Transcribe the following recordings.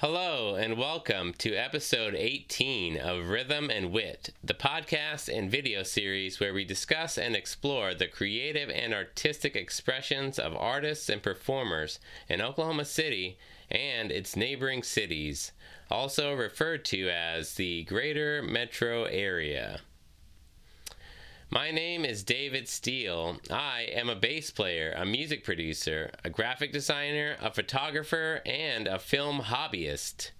Hello, and welcome to episode 18 of Rhythm and Wit, the podcast and video series where we discuss and explore the creative and artistic expressions of artists and performers in Oklahoma City and its neighboring cities, also referred to as the Greater Metro Area. My name is David Steele. I am a bass player, a music producer, a graphic designer, a photographer, and a film hobbyist.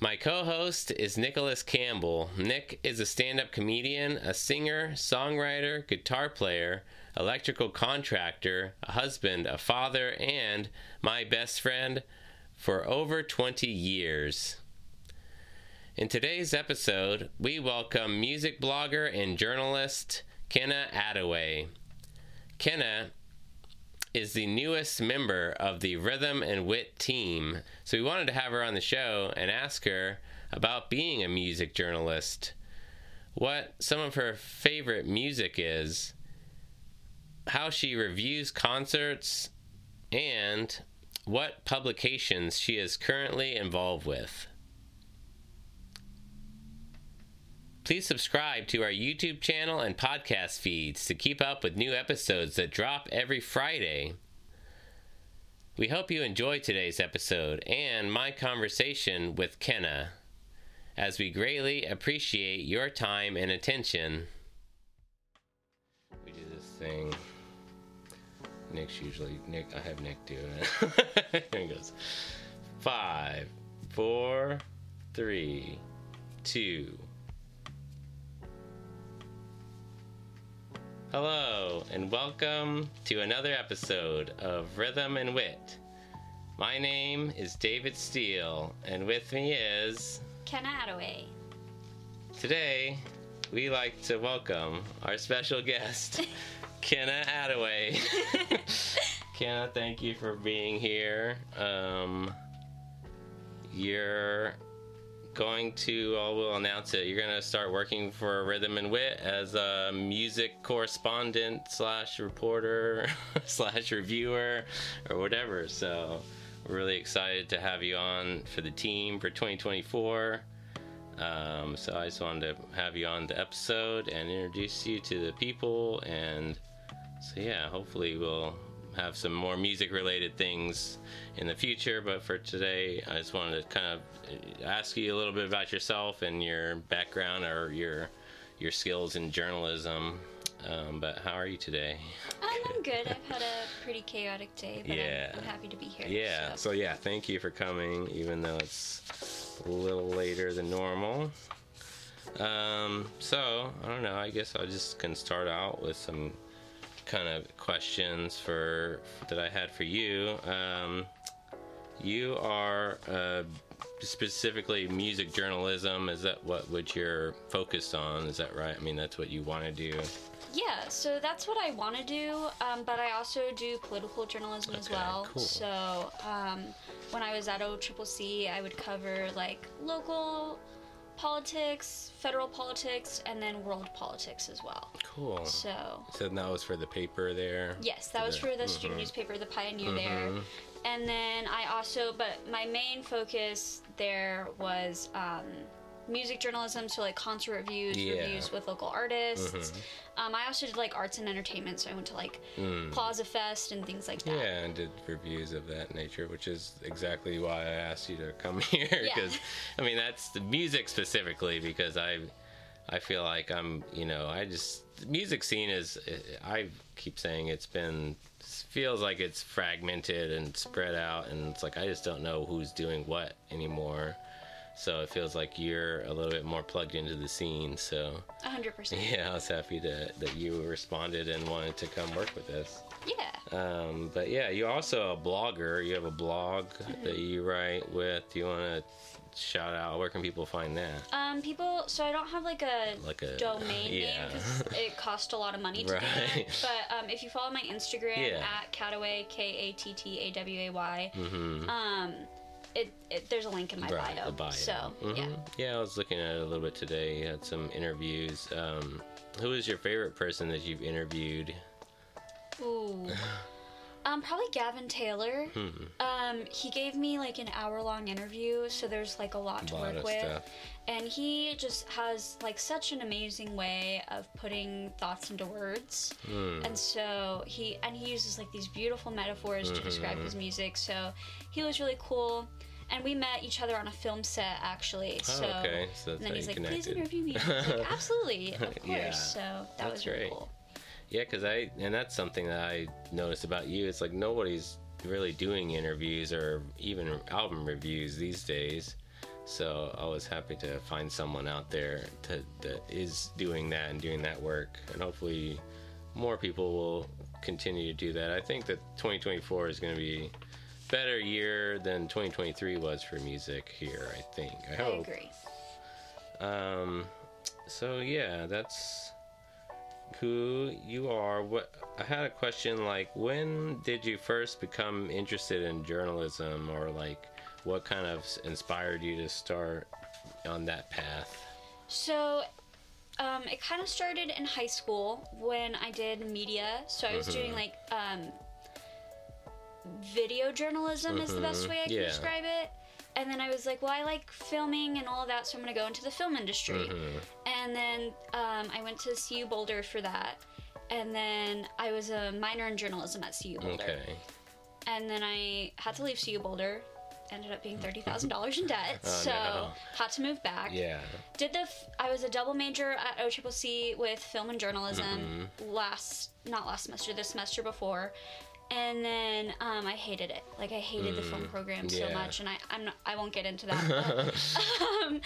My co host is Nicholas Campbell. Nick is a stand up comedian, a singer, songwriter, guitar player, electrical contractor, a husband, a father, and my best friend for over 20 years. In today's episode, we welcome music blogger and journalist Kenna Attaway. Kenna is the newest member of the Rhythm and Wit team, so we wanted to have her on the show and ask her about being a music journalist, what some of her favorite music is, how she reviews concerts, and what publications she is currently involved with. Please subscribe to our YouTube channel and podcast feeds to keep up with new episodes that drop every Friday. We hope you enjoy today's episode and my conversation with Kenna, as we greatly appreciate your time and attention. We do this thing. Nick's usually Nick. I have Nick do it. Here he goes. Five, four, three, two. Hello, and welcome to another episode of Rhythm and Wit. My name is David Steele, and with me is. Ken Attaway. Today, we like to welcome our special guest, Kenna Attaway. Kenna, thank you for being here. Um, you're going to, I will announce it, you're going to start working for Rhythm and Wit as a music correspondent slash reporter slash reviewer or whatever. So we're really excited to have you on for the team for 2024. Um, so I just wanted to have you on the episode and introduce you to the people. And so, yeah, hopefully we'll have some more music related things in the future. But for today, I just wanted to kind of ask you a little bit about yourself and your background or your your skills in journalism. Um, but how are you today? Um, I'm good. I've had a pretty chaotic day, but Yeah. I'm, I'm happy to be here. Yeah. so. So yeah, thank you for coming, even though it's a little later than normal. Um, so I don't know. I guess I just can start out with some kind of questions for that I had for you. Um, you are uh, specifically music journalism. Is that what what you're focused on? Is that right? I mean, that's what you want to do. Yeah, so that's what I want to do, um, but I also do political journalism as well. cool. So um, when I was at OCCC, I would cover like local politics, federal politics, and then world politics as well. Cool. So So that was for the paper there. Yes, that was for the student newspaper, The Pioneer there. Mhm. And then I also, but my main focus there was um, music journalism, so like concert reviews, Yeah. reviews with local artists. Um, I also did like arts and entertainment, so I went to like Mm. Plaza Fest and things like that. Yeah, and did reviews of that nature, which is exactly why I asked you to come here. Yeah. Because, I mean, that's the music specifically. Because I, I feel like I'm, you know, I just the music scene is. I keep saying it's been feels like it's fragmented and spread out, and it's like I just don't know who's doing what anymore. So it feels like you're a little bit more plugged into the scene. So A hundred percent. yeah, I was happy to that you responded and wanted to come work with us. Yeah. Um, but yeah, you're also a blogger. You have a blog that you write with. Do you want to shout out? Where can people find that? Um, people. So I don't have like a Like a domain name yeah. 'cause it cost a lot of money to do Right. that. But um, if you follow my Instagram Yeah. at Kattaway K A T T A W A Y, Mm-hmm. um, it, it there's a link in my right, bio. bio. So yeah. Mhm. yeah, I was looking at it a little bit today. You had some interviews. Um, who is your favorite person that you've interviewed? Ooh. Um, probably Gavin Taylor. Hmm. Um, he gave me like an hour long interview, so there's like a lot to A lot work of with. stuff. And he just has like such an amazing way of putting thoughts into words. Hmm. And so he and he uses like these beautiful metaphors to describe Mm-hmm. his music. So he was really cool. And we met each other on a film set actually. Oh, so okay. So that's and then he's like, please connected. interview me. Like, Absolutely, of course. Yeah, so that that's was really cool. Yeah, because I and that's something that I noticed about you. It's like nobody's really doing interviews or even album reviews these days. So I was happy to find someone out there to, that is doing that and doing that work, and hopefully more people will continue to do that. I think that 2024 is going to be better year than 2023 was for music here. I think. I I hope. agree. Um, so yeah, that's who you are. What I had a question like, when did you first become interested in journalism, or like, what kind of inspired you to start on that path? So, um, it kind of started in high school when I did media. So I was doing Mhm. like um, video journalism is the best Mhm. way I can Yeah. describe it. And then I was like, well, I like filming and all of that, so I'm gonna go into the film industry. Mhm. And then um, I went to CU Boulder for that. And then I was a minor in journalism at CU Boulder. Okay. And then I had to leave CU Boulder. Ended up being thirty thousand dollars in debt, Oh, so no. had to move back Yeah. did the f- I was a double major at OCCC with film and journalism Mm-hmm. last not last semester this semester before and then um, I hated it like I hated the film program so Mm, much and I I'm not, I won't get into that but, um,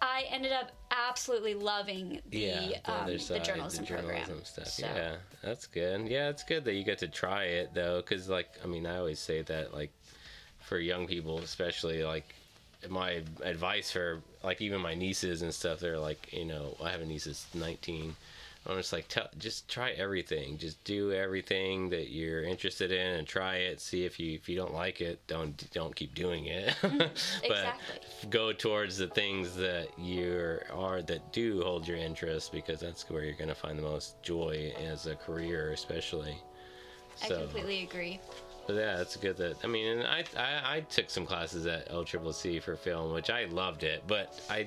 I ended up absolutely loving the yeah, the um, other the journalism, the journalism program stuff. So, Yeah, that's good. Yeah, it's good that you get to try it though, because like, I mean, I always say that like, for young people especially, like, my advice for like even my nieces and stuff, they're like, you know, I have a niece that's 19. I'm just like, tell, just try everything. Just do everything that you're interested in and try it. See if you if you don't like it, don't don't keep doing it. Mm-hmm. but Exactly. go towards the things that you are that do hold your interest because that's where you're going to find the most joy as a career, especially. I completely agree But yeah, it's good that I mean, and I, I I took some classes at LCCC for film, which I loved it, but I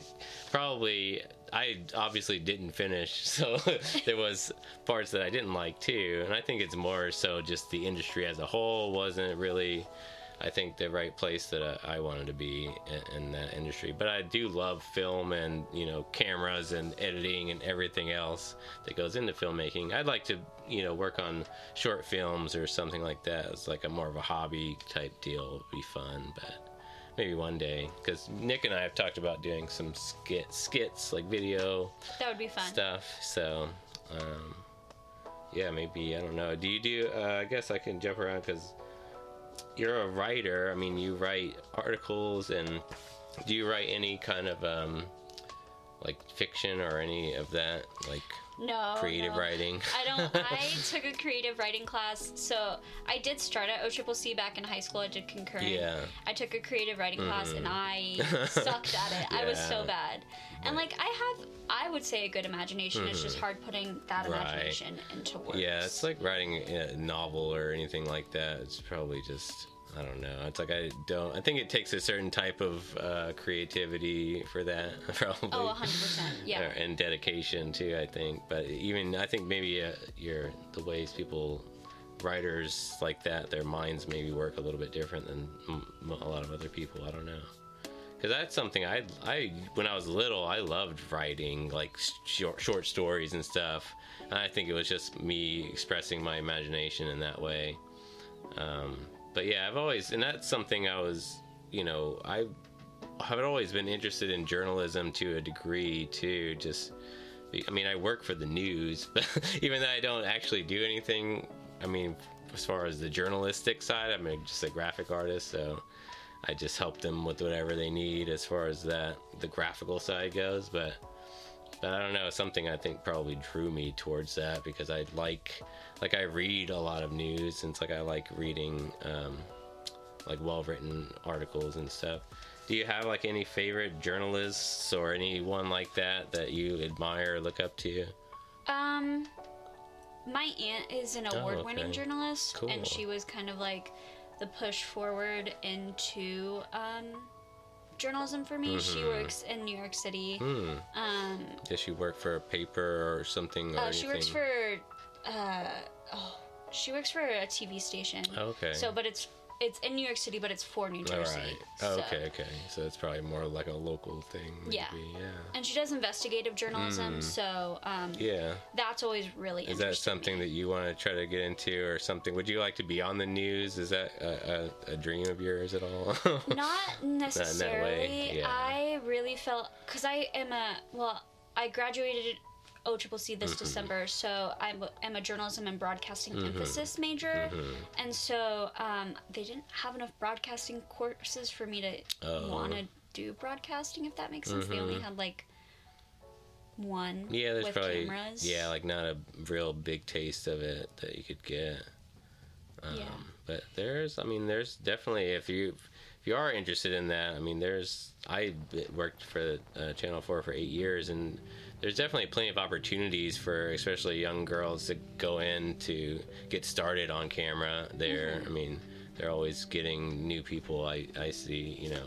probably I obviously didn't finish, so there was parts that I didn't like too, and I think it's more so just the industry as a whole wasn't really. I think the right place that I, wanted to be in, in that industry, but I do love film and you know cameras and editing and everything else that goes into filmmaking. I'd like to you know work on short films or something like that. It's like a more of a hobby type deal. It'd be fun, but maybe one day. Because Nick and I have talked about doing some skit skits like video that would be fun stuff. So um, yeah, maybe I don't know. Do you do? Uh, I guess I can jump around because you're a writer. I mean, you write articles and do you write any kind of um, like fiction or any of that like no creative no. writing? I don't. I took a creative writing class, so I did start at OCCC back in high school. I did concurrent. Yeah. I took a creative writing class, and I sucked at it. I was so Mm-hmm. Bad. And like I have, I would say a good imagination. It's just hard putting that Mm-hmm. Right. imagination into words. Yeah, it's like writing a novel or anything like that. It's probably just I don't know. It's like I don't. I think it takes a certain type of uh, creativity for that, probably. Oh, 100 percent. Yeah. And dedication too. I think, but even I think maybe uh, your the ways people writers like that, their minds maybe work a little bit different than m- a lot of other people. I don't know. Because that's something I, I when I was little, I loved writing like short, short stories and stuff. And I think it was just me expressing my imagination in that way. Um, but yeah, I've always, and that's something I was, you know, I have always been interested in journalism to a degree too. Just, I mean, I work for the news, but even though I don't actually do anything, I mean, as far as the journalistic side, I'm just a graphic artist, so I just help them with whatever they need as far as that the graphical side goes. But but I don't know, something I think probably drew me towards that because I like like I read a lot of news and it's like I like reading um, like well written articles and stuff. Do you have like any favorite journalists or anyone like that that you admire or look up to? Um, my aunt is an award-winning Oh, okay. journalist, Cool. and she was kind of like the push forward into um, journalism for me. She Mhm. works in New York City. Hmm. Um, Does she work for a paper or something? Or uh, she works for uh, oh, she works for a TV station. Okay. So, but it's it's in New York City, but it's for New All Jersey. right. Oh, so- okay, okay. So it's probably more like a local thing. Maybe. Yeah. Yeah. And she does investigative journalism, Mm. so um, Yeah. that's always really Is that something me. that you want to try to get into or something? Would you like to be on the news? Is that a, a, a dream of yours at all? Not necessarily. yeah. I really felt because I am a well, I graduated OCCC this Mm-hmm. December, so I am a journalism and broadcasting Mhm. emphasis major, Mhm. and so um, they didn't have enough broadcasting courses for me to Oh. want to do broadcasting. If that makes sense, they only Mhm. had like one. Yeah, there's with probably cameras. yeah, like not a real big taste of it that you could get. Um, Yeah. But there's, I mean, there's definitely if you if you are interested in that, I mean, there's I worked for uh, Channel Four for eight years, and there's definitely plenty of opportunities for especially young girls to go in to get started on camera. There, Mhm. I mean, they're always getting new people. I I see, you know,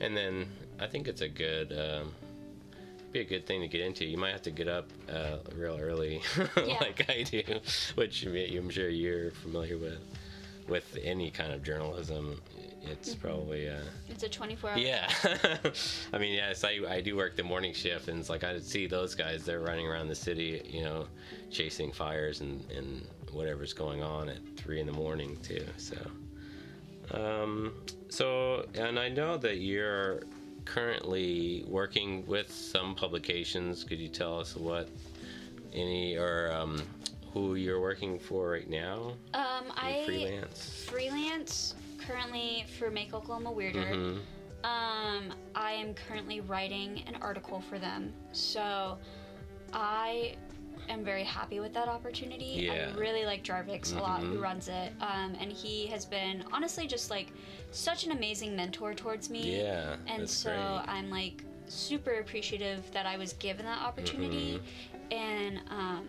and then I think it's a good. Um, be a good thing to get into. You might have to get up uh, real early, Yeah. like I do, which I'm sure you're familiar with. With any kind of journalism, it's Mm-hmm. probably uh, It's a 24 hour. yeah. I mean, yes, I, I do work the morning shift, and it's like I see those guys. They're running around the city, you know, chasing fires and and whatever's going on at three in the morning too. So, um, so and I know that you're currently working with some publications. Could you tell us what any or um, who you're working for right now? Um, I freelance. freelance currently for Make Oklahoma Weirder. hmm Um, I am currently writing an article for them, so I am very happy with that opportunity. Yeah. I really like Jarvix a lot, who Mhm. runs it, um, and he has been honestly just like such an amazing mentor towards me. Yeah, and so great. I'm like super appreciative that I was given that opportunity, Mm-hmm. and um,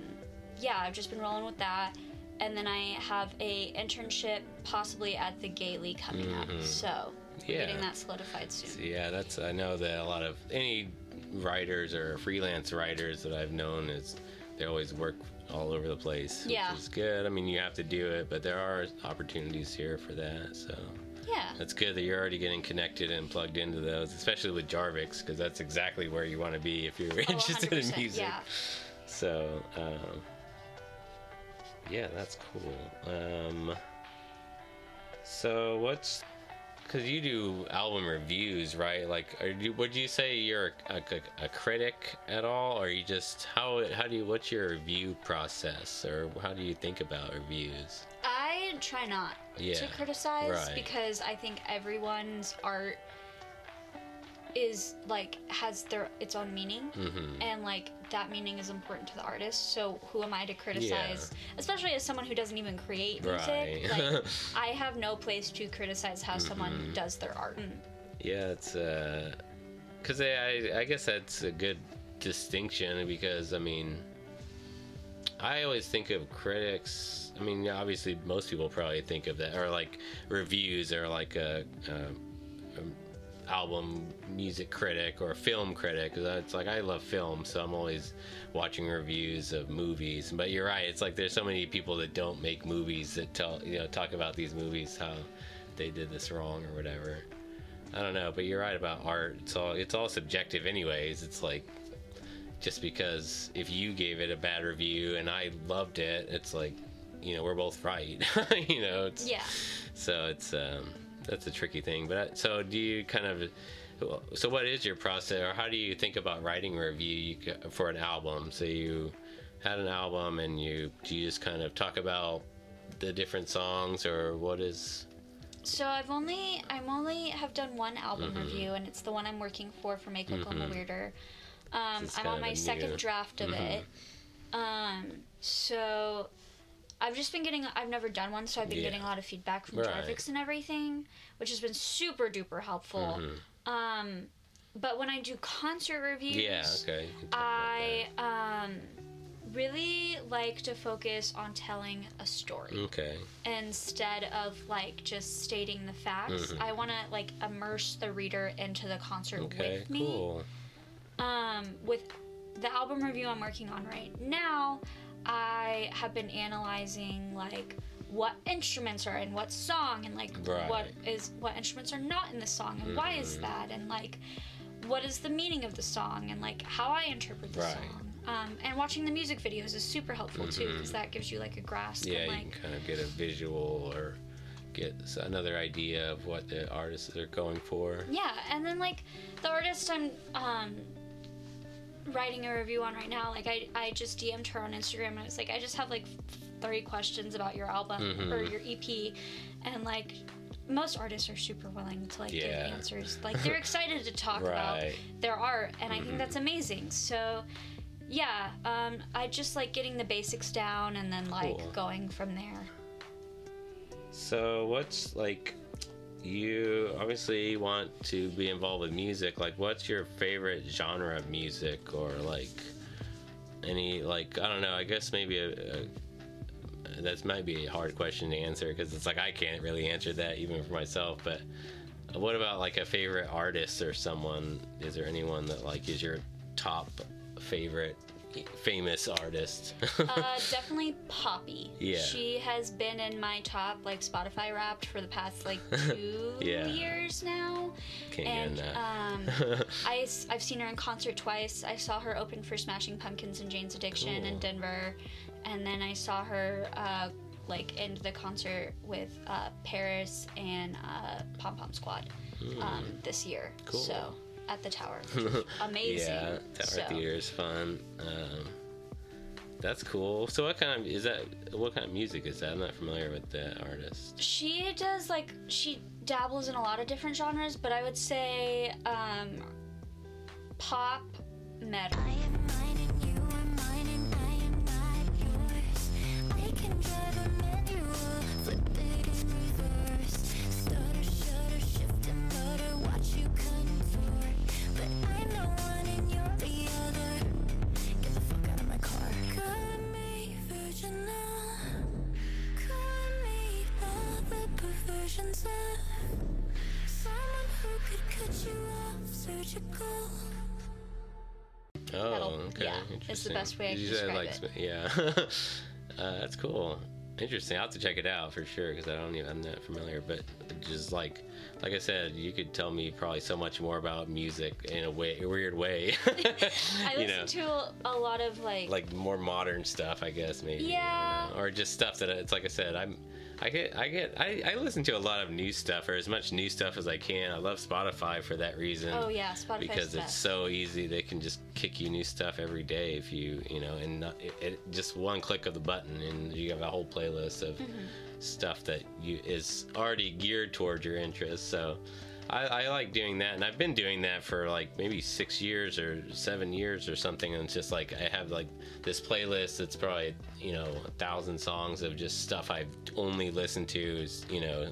yeah, I've just been rolling with that. And then I have a internship possibly at the Gailey coming up, Mhm. so Yeah. getting that solidified soon. Yeah, that's I know that a lot of any writers or freelance writers that I've known is they always work all over the place. Yeah. Which is good. I mean you have to do it, but there are opportunities here for that. So Yeah. that's good that you're already getting connected and plugged into those, especially with Jarvix, because that's exactly where you want to be if you're Oh, interested in music. Yeah. So, um, yeah, that's cool. Um, so what's because you do album reviews, right? Like, are you, would you say you're a, a, a critic at all, or you just how how do you what's your review process, or how do you think about reviews? I try not Yeah, to criticize right. because I think everyone's art is like has their its own meaning Mm-hmm. and like that meaning is important to the artist so who am i to criticize especially as someone who doesn't even create music Right. like i have no place to criticize how someone Mhm. does their art Yeah, it's uh, cause I I- I guess that's a good distinction because I mean, I always think of critics. I mean, obviously most people probably think of that or like reviews or like a, a, a album music critic or a film critic. It's like I love film, so I'm always watching reviews of movies. But you're right. It's like there's so many people that don't make movies that tell you know talk about these movies how they did this wrong or whatever. I don't know, but you're right about art. It's all it's all subjective, anyways. It's like just because if you gave it a bad review and I loved it, it's like you know we're both right. you know, it's yeah so it's um, that's a tricky thing. But so do you kind of so what is your process, or how do you think about writing a review for an album? So you had an album, and you do you just kind of talk about the different songs, or what is? so i've only i'm only have done one album Mhm. review and it's the one i'm working for for make oklahoma Mhm. weirder um, i'm on my second new- draft of Mhm. it um, so I've just been getting. I've never done one, so I've been Yeah. getting a lot of feedback from Right. Jarvix and everything, which has been super duper helpful. Mhm. Um, but when I do concert reviews, Yeah, okay. you can talk about I um, really like to focus on telling a story Okay. instead of like just stating the facts. Mhm. I want to like immerse the reader into the concert Okay. with me. Cool. Um, with the album review I'm working on right now, I have been analyzing like what instruments are in what song and like Right. what is what instruments are not in the song and why is Mhm. that and like what is the meaning of the song and like how I interpret the Right. song. Um, and watching the music videos is super helpful too Mhm. because that gives you like a grasp Yeah, and you can kind of get a visual or get another idea of what the artists are going for. Yeah, and then like the artist I'm um writing a review on right now, like I I just DM'd her on Instagram and I was like, I just have like three questions about your album or Mhm. your EP, and like most artists are super willing to like Yeah. give answers. Like they're excited to talk about their art, and I Mhm. think that's amazing. So. Yeah, um, I just like getting the basics down and then like Cool. going from there. So, what's like you obviously want to be involved with music. Like, what's your favorite genre of music, or like any like I don't know. I guess maybe a, a that might be a hard question to answer because it's like I can't really answer that even for myself. But what about like a favorite artist or someone? Is there anyone that like is your top favorite famous artist? uh, definitely Poppy. Yeah. She has been in my top like Spotify Wrapped for the past like two Yeah. years now. Can't and get in um, that. I, have seen her in concert twice. I saw her open for Smashing Pumpkins and Jane's Addiction in Denver, and then I saw her uh, like end the concert with uh, PVRIS and uh, Pom Pom Squad um, this year. Hmm. Cool. So at the Tower, amazing. Yeah, Tower So- Theater is fun. Um, that's cool. So, what kind of is that? What kind of music is that? I'm not familiar with the artist. She does like she dabbles in a lot of different genres, but I would say um, pop metal. Perversions of someone who could cut you off surgical. Oh, okay. yeah, is the best way I can describe like, it. Yeah, uh, that's cool. Interesting. I'll have to check it out for sure because I don't even I'm not familiar. But just like like I said, you could tell me probably so much more about music in a way, a weird way. I listen know, to a, a lot of like, like more modern stuff, I guess maybe. Yeah. Or just stuff that it's like I said, I'm. I get, I get, I, I listen to a lot of new stuff or as much new stuff as I can. I love Spotify for that reason. oh yeah, Spotify's because it's so easy they can just kick you new stuff every day if you you know and not, it, it, just one click of the button and you have a whole playlist of Mm-hmm. stuff that you is already geared towards your interests so I, I like doing that and i've been doing that for like maybe six years or seven years or something and it's just like i have like this playlist that's probably you know a thousand songs of just stuff i've only listened to you know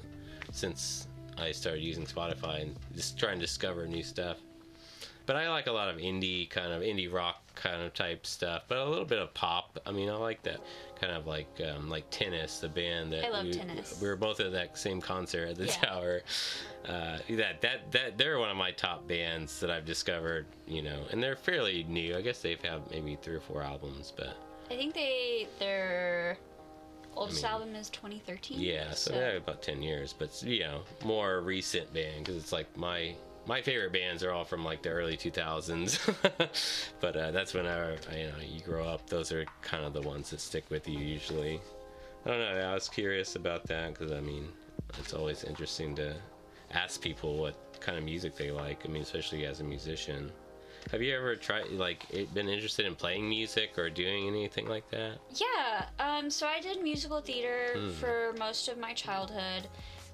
since i started using spotify and just trying to discover new stuff but I like a lot of indie kind of indie rock kind of type stuff, but a little bit of pop. I mean, I like that kind of like um, like Tennis, the band that I love we, Tennis. we were both at that same concert at the Yeah. Tower. Uh, that that that they're one of my top bands that I've discovered. You know, and they're fairly new. I guess they've had maybe three or four albums, but I think they their oldest mean, album is 2013. yeah, so, yeah, about ten years. But you know, more recent band because it's like my my favorite bands are all from like the early 2000s but uh, that's when I, you know you grow up those are kind of the ones that stick with you usually i don't know i was curious about that because i mean it's always interesting to ask people what kind of music they like i mean especially as a musician have you ever tried like been interested in playing music or doing anything like that Yeah. Um. So I did musical theater Hmm. for most of my childhood,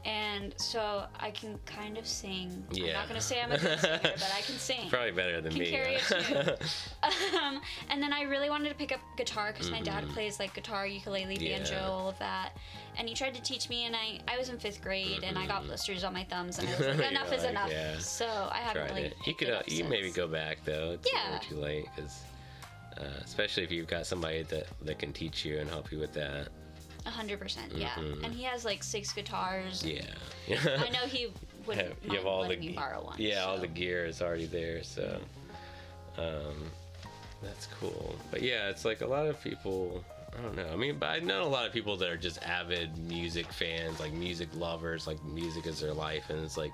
and so I can kind of sing. I'm Yeah. not gonna say I'm a good singer, but I can sing. probably better than Can me carry tune. um, and then I really wanted to pick up guitar because my dad Mhm. plays like guitar, ukulele, banjo, Yeah. all of that. And he tried to teach me, and I I was in fifth grade, and I got Mhm. blisters on my thumbs, and I was like, enough is like, enough. yeah. So I haven't tried really. it. You could uh, you maybe go back though. It's Yeah. too late because uh, especially if you've got somebody that that can teach you and help you with that. A hundred percent, yeah. Mhm. And he has like six guitars. Yeah. I know he would have, you have all the me borrow one. yeah all the gear is already there so um that's cool but yeah it's like a lot of people i don't know i mean but i know a lot of people that are just avid music fans like music lovers like music is their life and it's like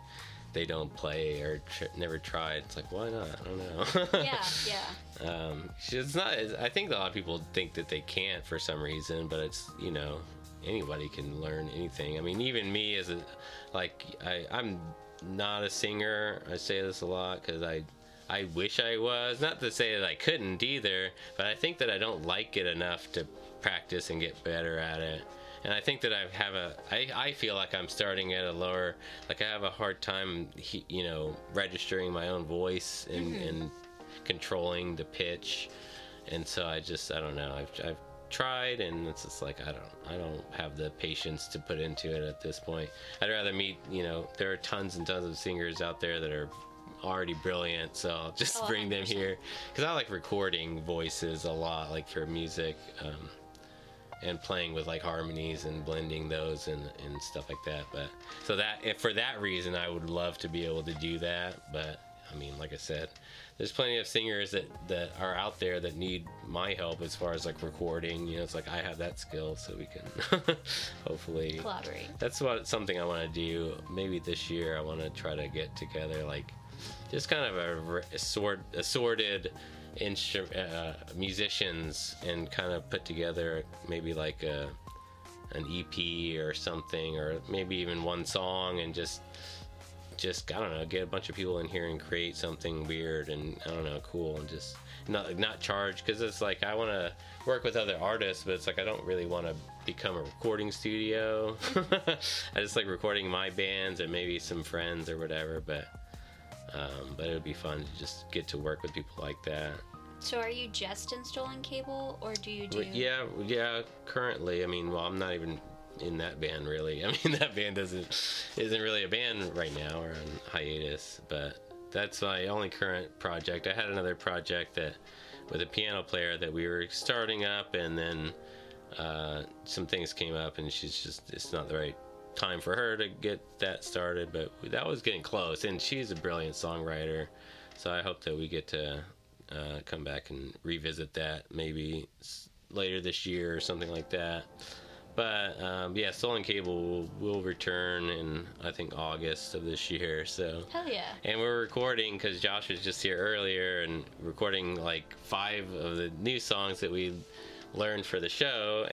they don't play or tr- never tried it's like why not i don't know Yeah, yeah. um, it's not. I think a lot of people think that they can't for some reason, but it's you know anybody can learn anything. I mean, even me as a like I I'm not a singer. I say this a lot because I I wish I was. Not to say that I couldn't either, but I think that I don't like it enough to practice and get better at it. And I think that I have a, I, I feel like I'm starting at a lower, like I have a hard time, he, you know, registering my own voice and, and controlling the pitch. And so I just, I don't know, I've, I've tried and it's just like, I don't, I don't have the patience to put into it at this point. I'd rather meet, you know, there are tons and tons of singers out there that are already brilliant. So I'll just Oh, bring them 100%. here because I like recording voices a lot, like for music. Um, and playing with like harmonies and blending those and, and stuff like that. But so that if for that reason, I would love to be able to do that. But I mean, like I said, there's plenty of singers that that are out there that need my help as far as like recording. You know, it's like I have that skill, so we can hopefully Collaborate. that's what something I want to do. Maybe this year I want to try to get together like just kind of a sort assorted instru- uh, musicians and kind of put together maybe like a an EP or something or maybe even one song and just just I don't know get a bunch of people in here and create something weird and I don't know cool and just not not charge because it's like I want to work with other artists but it's like I don't really want to become a recording studio. I just like recording my bands and maybe some friends or whatever but um, but it would be fun to just get to work with people like that So are you just installing Cable, or do you do? Yeah, yeah. Currently, I mean, well, I'm not even in that band really. I mean, that band doesn't isn't really a band right now. We're on hiatus, but that's my only current project. I had another project that with a piano player that we were starting up, and then uh, some things came up, and she's just it's not the right time for her to get that started. But that was getting close, and she's a brilliant songwriter. So I hope that we get to uh, come back and revisit that maybe later this year or something like that. But um, yeah, Stolen Cable will, will return in I think August of this year. So Hell yeah. and we're recording because Josh was just here earlier and recording like five of the new songs that we learned for the show.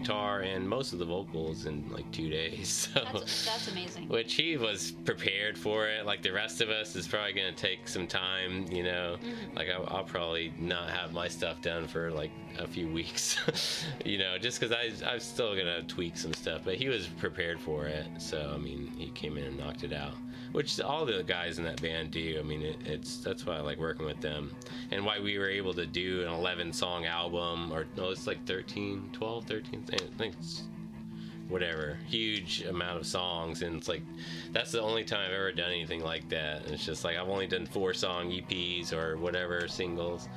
Guitar and most of the vocals in like two days. So, That's that's amazing. which he was prepared for it. Like the rest of us is probably gonna take some time. You know, mm-hmm. like I'll, I'll probably not have my stuff done for like a few weeks. you know, just because I I'm still gonna tweak some stuff. But he was prepared for it. So I mean, he came in and knocked it out. Which all the guys in that band do. I mean, it, it's that's why I like working with them, and why we were able to do an 11 song album, or no, it's like 13, 12, 13. I think it's whatever. Huge amount of songs and it's like that's the only time i've ever done anything like that. And it's just like i've only done four song eps or whatever singles.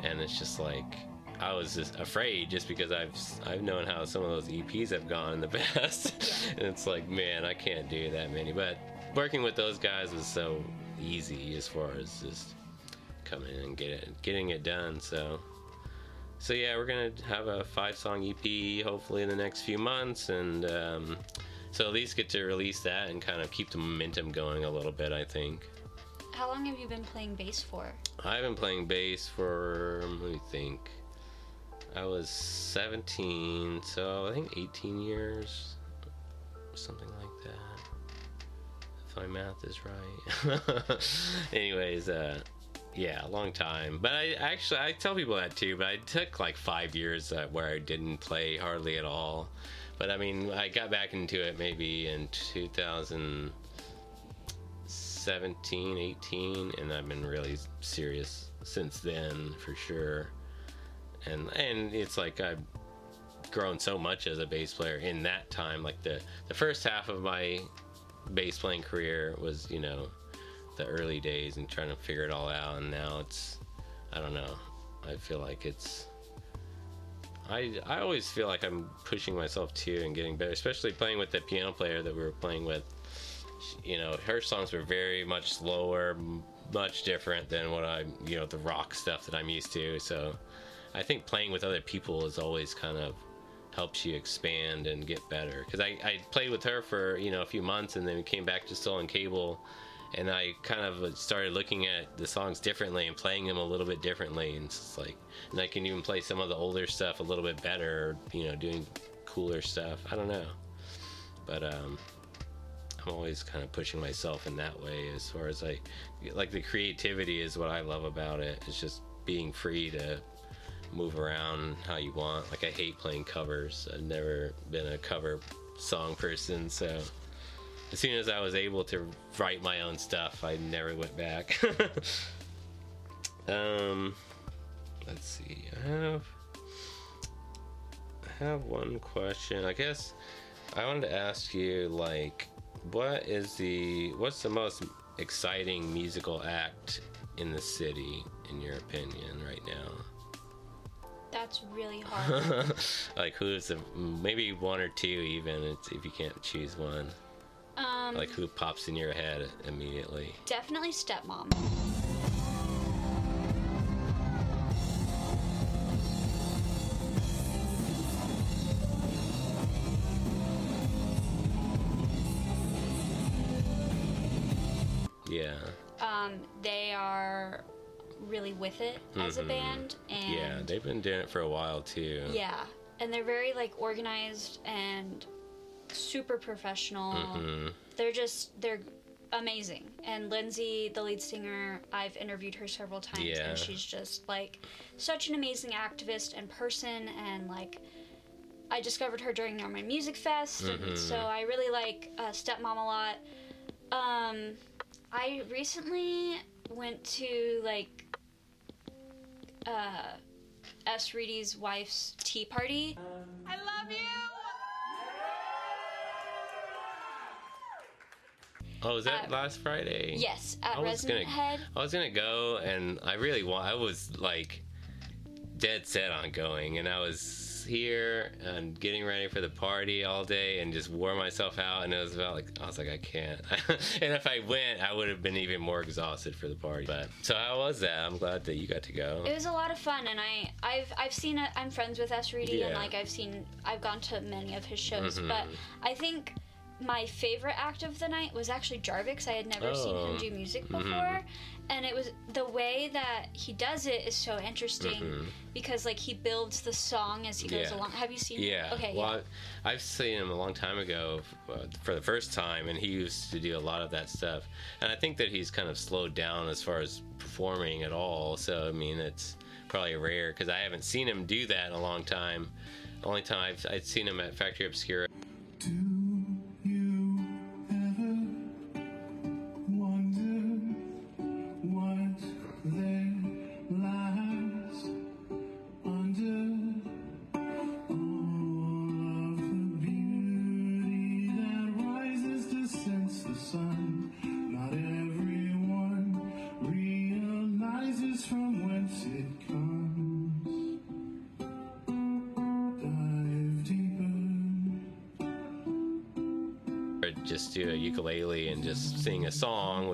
And it's just like i was just afraid just because i've i've known how some of those eps have gone in the past. And it's like man i can't do that many. But working with those guys was so easy as far as just coming in and get it, getting it done so so yeah, we're gonna have a five-song EP hopefully in the next few months, and um, so at least get to release that and kind of keep the momentum going a little bit. I think How long have you been playing bass for? I've been playing bass for let me think. I was 17, so I think 18 years, something like that. If my math is right. Anyways, uh, Yeah, a long time. But I actually I tell people that too. But I took like five years uh, where I didn't play hardly at all. But I mean, I got back into it maybe in 2017, 18, and I've been really serious since then for sure. And and it's like I've grown so much as a bass player in that time. Like the the first half of my bass playing career was you know the early days and trying to figure it all out and now it's i don't know. I feel like it's i i always feel like i'm pushing myself too and getting better especially playing with the piano player that we were playing with. You know her songs were very much slower much different than what i you know the rock stuff that i'm used to. So i think playing with other people is always kind of helps you expand and get better. Because I, I played with her for you know a few months and then we came back to still cable and I kind of started looking at the songs differently and playing them a little bit differently. And it's like and I can even play some of the older stuff a little bit better you know doing cooler stuff. I don't know. But um I'm always kind of pushing myself in that way as far as like like the creativity is what I love about it. It's just being free to move around how you want. Like I hate playing covers. I've never been a cover song person, so as soon as I was able to write my own stuff, I never went back. um, let's see. I have I have one question. I guess I wanted to ask you like what is the what's the most exciting musical act in the city in your opinion right now? That's really hard. like who's the, maybe one or two even if you can't choose one um, like who pops in your head immediately definitely stepmom. Really with it as a Mhm. band, and yeah they've been doing it for a while too yeah, and they're very like organized and super professional. hmm They're just they're amazing. And Lindsay, the lead singer, I've interviewed her several times, Yeah. and she's just like such an amazing activist and person, and like. I discovered her during Norman Music Fest, Mhm. and so I really like uh, Stepmom a lot. Um, I recently went to like uh, S. Reedy's wife's tea party. I love you. oh was that Uh, last friday Yes, at I was gonna- Head. i was gonna go and i really want i was like dead set on going and i was here and getting ready for the party all day and just wore myself out. And it was about like i was like i can't. And if i went i would have been even more exhausted for the party. But so how was that? I'm glad that you got to go. It was a lot of fun, and I I've I've seen. I'm friends with S. Reedy, and like I've seen I've gone to many of his shows, Mhm. but I think my favorite act of the night was actually Jarvix. I had never seen Oh. him do music Mhm. before, and it was the way that he does it is so interesting Mhm. because like he builds the song as he goes Yeah. along. Have you seen? Yeah. Okay. Well, yeah. I- I've seen him a long time ago uh, for the first time, and he used to do a lot of that stuff. And I think that he's kind of slowed down as far as performing at all. So I mean, it's probably rare because I haven't seen him do that in a long time. The only time I've, I've seen him at Factory Obscura. Do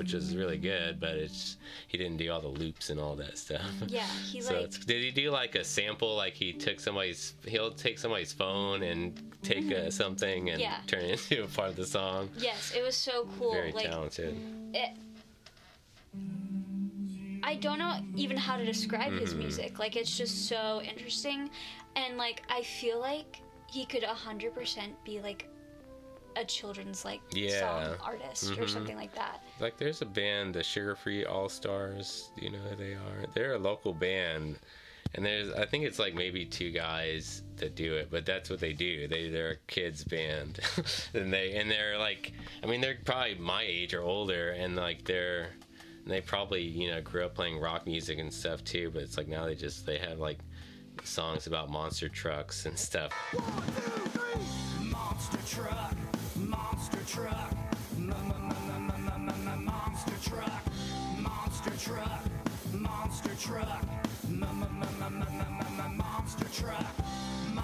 which is really good, but it's he didn't do all the loops and all that stuff. yeah. He So like it's, did he do like a sample? Like he took somebody's, he'll take somebody's phone and take uh, something and Mm-hmm. Yeah. turn it into a part of the song. yes, it was so cool. Very like talented. it, I don't know even how to describe his Mm-hmm. music. Like it's just so interesting, and like I feel like he could hundred percent be like a children's like Yeah. song artist or Mhm. something like that. Like there's a band, the Sugar Free All Stars. You know who they are? They're a local band, and there's I think it's like maybe two guys that do it, but that's what they do. They they're a kids band, and they and they're like I mean they're probably my age or older, and like they're and they probably you know grew up playing rock music and stuff too. But it's like now they just they have like songs about monster trucks and stuff. Monster truck, monster truck, monster truck, monster truck, monster truck, M- m- m- m- m- m- m- monster truck.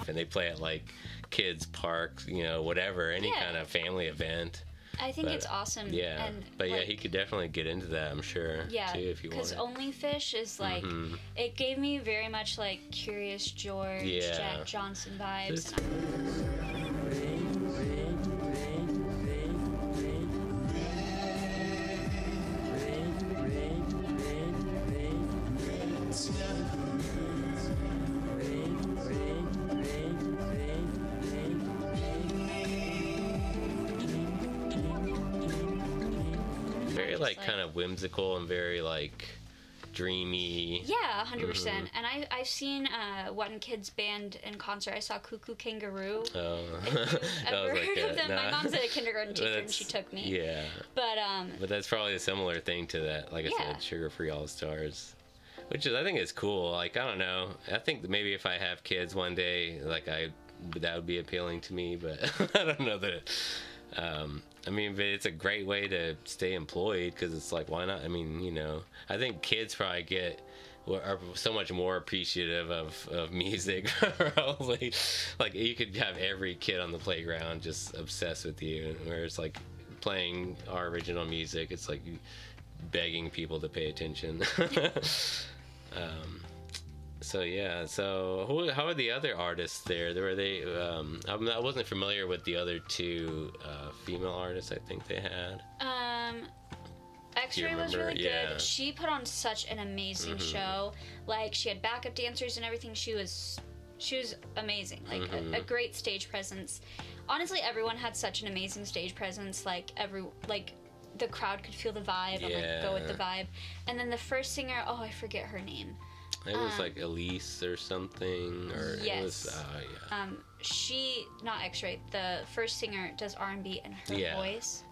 and they play at like kids parks, you know, whatever, any Yeah. kind of family event. I think But, it's awesome. Yeah, and, but yeah, he could definitely get into that. I'm sure. Yeah, too, if you because. Only Fish is like Mhm. it gave me very much like Curious George, Yeah. Jack Johnson vibes. This- whimsical and very like dreamy. Yeah, 100 percent. Mm-hmm. And I I've seen uh, one kids band in concert. I saw Koo Koo Kanga Roo. Oh, I've was like heard a- of them. My mom's a kindergarten teacher and she took me. Yeah, But um, but that's probably a similar thing to that. Like I Yeah. said, Sugar Free All Stars, which is I think is cool. Like I don't know. I think maybe if I have kids one day, like I that would be appealing to me. But I don't know that. Um, I mean, but it's a great way to stay employed because it's like, why not? I mean, you know, I think kids probably get are so much more appreciative of, of music. Probably, like you could have every kid on the playground just obsessed with you, whereas like playing our original music, it's like begging people to pay attention. um, so yeah, so who, how are the other artists there? Were they? Um, I wasn't familiar with the other two uh, female artists. I think they had. um, X-Ray was really Yeah. Mm-hmm. good. She put on such an amazing show. Like she had backup dancers and everything. She was she was amazing. Like a, a Mm-hmm. great stage presence. Honestly, everyone had such an amazing stage presence. Like every like the crowd could feel the vibe and like go with the vibe. And then the first singer, oh, I forget her name. It was Um, like Elise or something, or it was. Uh, yeah. Um, she not X-Ray. The first singer does R&B, and her Yeah. voice.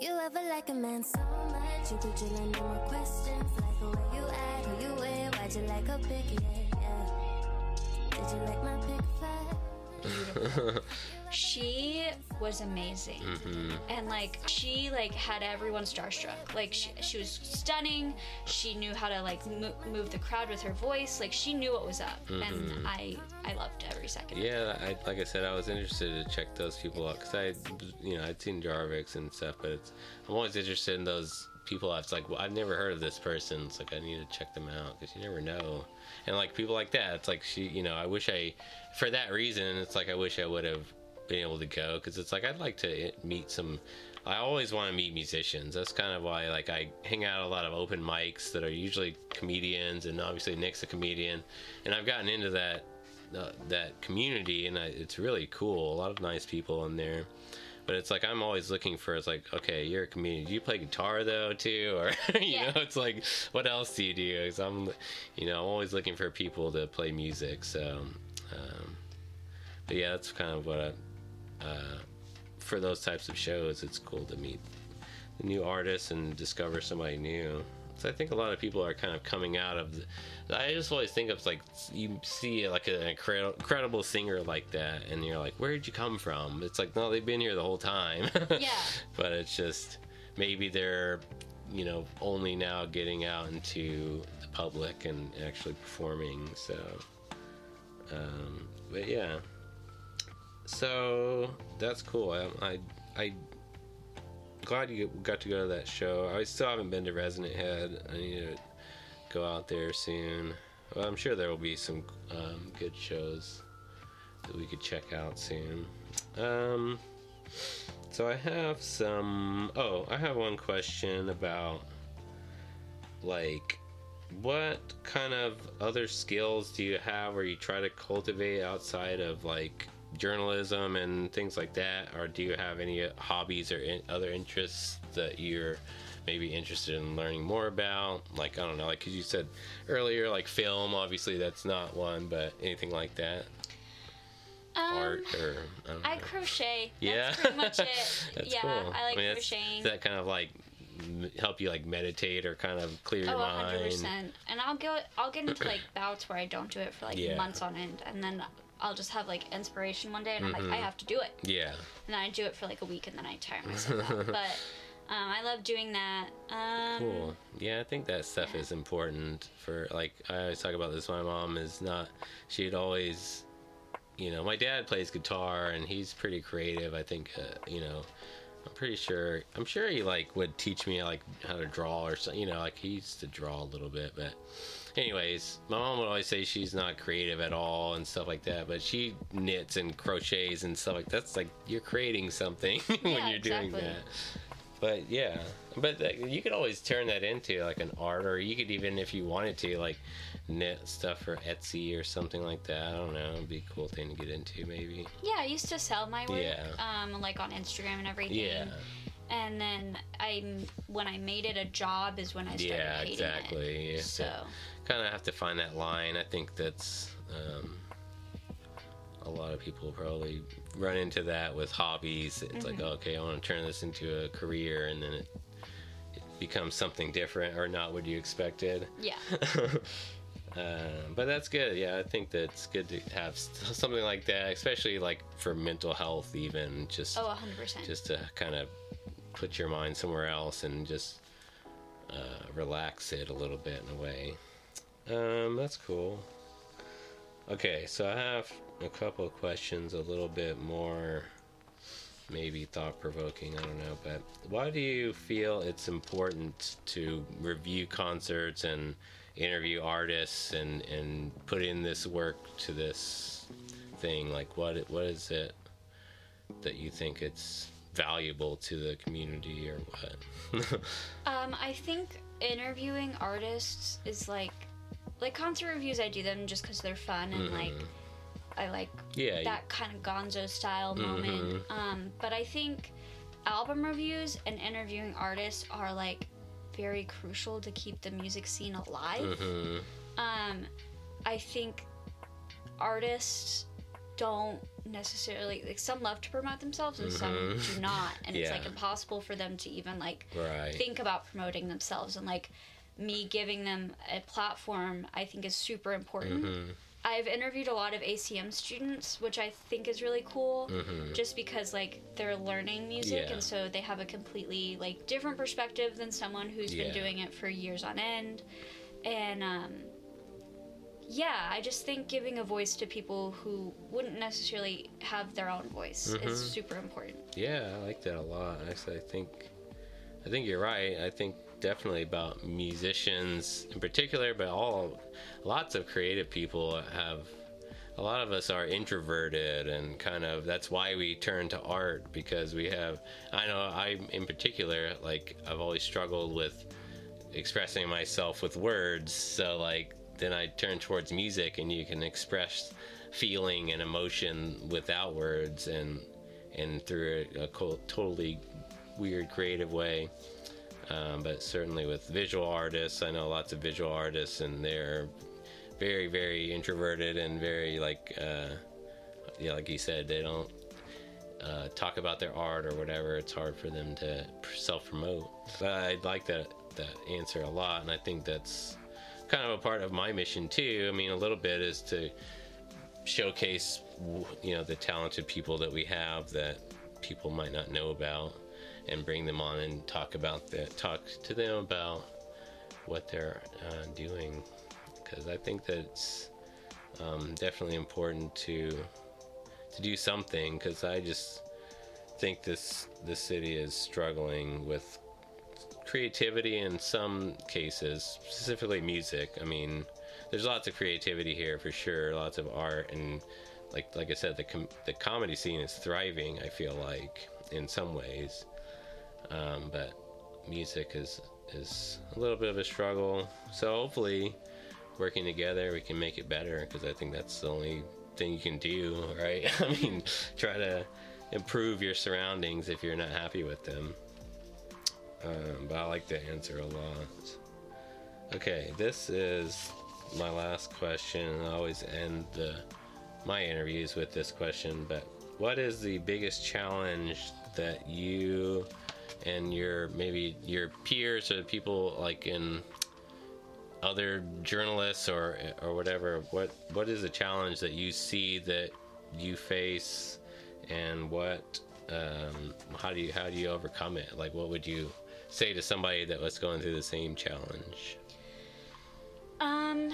You ever like a man so much you could drill in no more questions like the way you act, who you with, why'd you like a pick, yeah, yeah. Did you like my pick She was amazing. Mm-hmm. and like she like had everyone starstruck like she, she was stunning she knew how to like mo- move the crowd with her voice like she knew what was up and i i loved every second of it. Yeah, I, like I said, I was interested to check those people out because I, you know, I'd seen Jarvix and stuff, but it's, I'm always interested in those people. It's like well, I've never heard of this person. It's like I need to check them out because you never know. And like people like that, it's like she, you know, I wish I, for that reason, it's like I wish I would have been able to go because it's like I'd like to meet some. I always want to meet musicians. That's kind of why like I hang out a lot of open mics that are usually comedians, and obviously Nick's a comedian, and I've gotten into that uh, that community, and I, it's really cool. A lot of nice people in there. But it's like I'm always looking for. It's like, okay, you're a comedian. Do you play guitar though too, or you Yeah. know, it's like, what else do you do? Because I'm, you know, I'm always looking for people to play music. So, um, but yeah, that's kind of what I. Uh, for those types of shows, it's cool to meet new artists and discover somebody new. So I think a lot of people are kind of coming out of. The, I just always think of like you see like an incredible, incredible singer like that, and you're like, where did you come from? It's like no, they've been here the whole time. Yeah. but it's just maybe they're, you know, only now getting out into the public and actually performing. So, um, but yeah. So that's cool. I, I, I glad you got to go to that show. I still haven't been to Resonant Head. I need to go out there soon. Well, I'm sure there will be some um, good shows that we could check out soon. Um, so I have some. Oh, I have one question about like what kind of other skills do you have or you try to cultivate outside of like journalism and things like that, or do you have any hobbies or in, other interests that you're maybe interested in learning more about? Like I don't know, like cause you said earlier, like film. Obviously, that's not one, but anything like that, Um, art or I don't know. I crochet. yeah, That's pretty much it. That's yeah, cool. I like mean, that's- crocheting. That kind of like m- help you like meditate or kind of clear your Oh, mind? 100%. And I'll go I'll get into like bouts where I don't do it for like Yeah. months on end and then I'll just have like inspiration one day and I'm Mm-hmm. like I have to do it. Yeah. And then I do it for like a week and then I tire myself out. But um, I love doing that. Um, Cool. Yeah, I think that stuff is important for like I always talk about this. My mom is not. She'd always, you know, my dad plays guitar and he's pretty creative. I think, uh, you know, I'm pretty sure. I'm sure he like would teach me like how to draw or something. You know, like he used to draw a little bit, but. Anyways, my mom would always say she's not creative at all and stuff like that, but she knits and crochets and stuff like that's like you're creating something when Yeah, you're doing that. But yeah, but like, you could always turn that into like an art, or you could even, if you wanted to, like knit stuff for Etsy or something like that. I don't know. It'd be a cool thing to get into, maybe. Yeah, I used to sell my work Yeah. um, like on Instagram and everything. Yeah, And then I when I made it a job is when I started yeah, hating exactly. It. have So kind of have to find that line. I think that's um, a lot of people probably run into that with hobbies. It's like, Mm-hmm. okay, I want to turn this into a career, and then it, it becomes something different or not what you expected. yeah. Um, but that's good. Yeah, I think that's good to have something like that, especially like for mental health, even just Oh, 100%. just to kind of put your mind somewhere else and just uh, relax it a little bit in a way. Um, that's cool. Okay, so I have a couple of questions, a little bit more maybe thought provoking. I don't know, but why do you feel it's important to review concerts and interview artists and and put in this work to this thing? Like, what what is it that you think it's valuable to the community or what? Um, I think interviewing artists is like, like concert reviews. I do them just because they're fun and like, I like Mm-hmm. yeah, you- that kind of Gonzo style moment. Um, but I think album reviews and interviewing artists are like very crucial to keep the music scene alive. mhm. Um, I think artists don't necessarily like some love to promote themselves and some Mhm. do not, and it's like impossible for them to even like right. think about promoting themselves and like me giving them a platform i think is super important Mhm. I've interviewed a lot of acm students which i think is really cool Mhm. just because like they're learning music Yeah. and so they have a completely like different perspective than someone who's Yeah. been doing it for years on end and um yeah i just think giving a voice to people who wouldn't necessarily have their own voice Mhm. is super important Yeah, I like that a lot. Actually, I think, I think you're right. I think definitely about musicians in particular, but all, lots of creative people have. A lot of us are introverted, and kind of that's why we turn to art because we have. I know I, in particular, like I've always struggled with expressing myself with words. So like then I turn towards music, and you can express feeling and emotion without words, and and through a, a totally weird creative way. Um, but certainly with visual artists, I know lots of visual artists, and they're very, very introverted and very like, uh, yeah, like you said, they don't uh, talk about their art or whatever. It's hard for them to self promote. But I like that that answer a lot, and I think that's kind of a part of my mission too. I mean, a little bit is to showcase you know the talented people that we have that people might not know about and bring them on and talk about that talk to them about what they're uh, doing. Because i think that it's um, definitely important to to do something. Because i just think this this city is struggling with creativity in some cases specifically music. I mean there's lots of creativity here for sure lots of art and like like i said the com- the comedy scene is thriving i feel like in some ways um, but music is is a little bit of a struggle so hopefully working together we can make it better because i think that's the only thing you can do, right? I mean, try to improve your surroundings if you're not happy with them. Um, but I like the answer a lot. Okay, this is my last question. I always end the, my interviews with this question. But what is the biggest challenge that you and your maybe your peers or people like in other journalists or or whatever? What what is a challenge that you see that you face, and what um, how do you how do you overcome it? Like, what would you say to somebody that was going through the same challenge? Um,